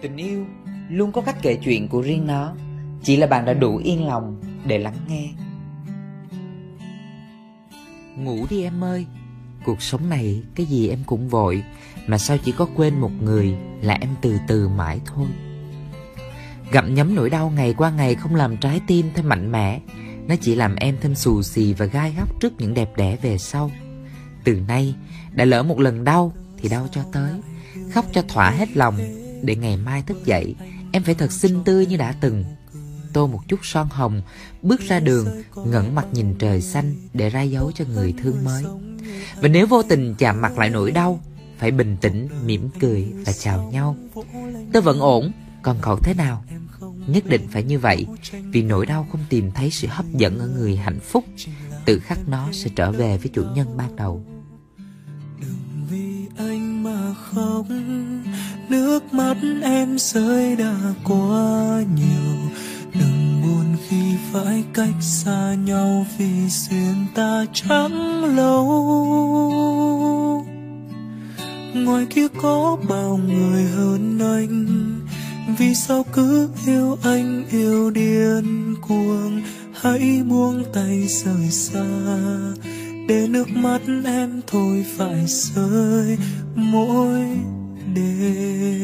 Tình yêu luôn có cách kể chuyện của riêng nó. Chỉ là bạn đã đủ yên lòng để lắng nghe. Ngủ đi em ơi. Cuộc sống này cái gì em cũng vội Mà sao chỉ có quên một người là em từ từ mãi thôi. Gặm nhấm nỗi đau ngày qua ngày không làm trái tim thêm mạnh mẽ. Nó chỉ làm em thêm xù xì và gai góc trước những đẹp đẽ về sau. Từ nay, đã lỡ một lần đau thì đau cho tới Khóc cho thỏa hết lòng. Để ngày mai thức dậy Em phải thật xinh tươi như đã từng. Tô một chút son hồng Bước ra đường ngẩng mặt nhìn trời xanh Để ra dấu cho người thương mới. Và nếu vô tình chạm mặt lại nỗi đau Phải bình tĩnh, mỉm cười và chào nhau. Tôi vẫn ổn Còn cậu thế nào? Nhất định phải như vậy Vì nỗi đau không tìm thấy sự hấp dẫn ở người hạnh phúc. Tự khắc nó sẽ trở về với chủ nhân ban đầu. Nước mắt em rơi đã quá nhiều. Đừng buồn khi phải cách xa nhau Vì duyên ta chẳng lâu. Ngoài kia có bao người hơn anh. Vì sao cứ yêu anh, yêu điên cuồng? Hãy buông tay rời xa để nước mắt em thôi phải rơi mỗi đêm.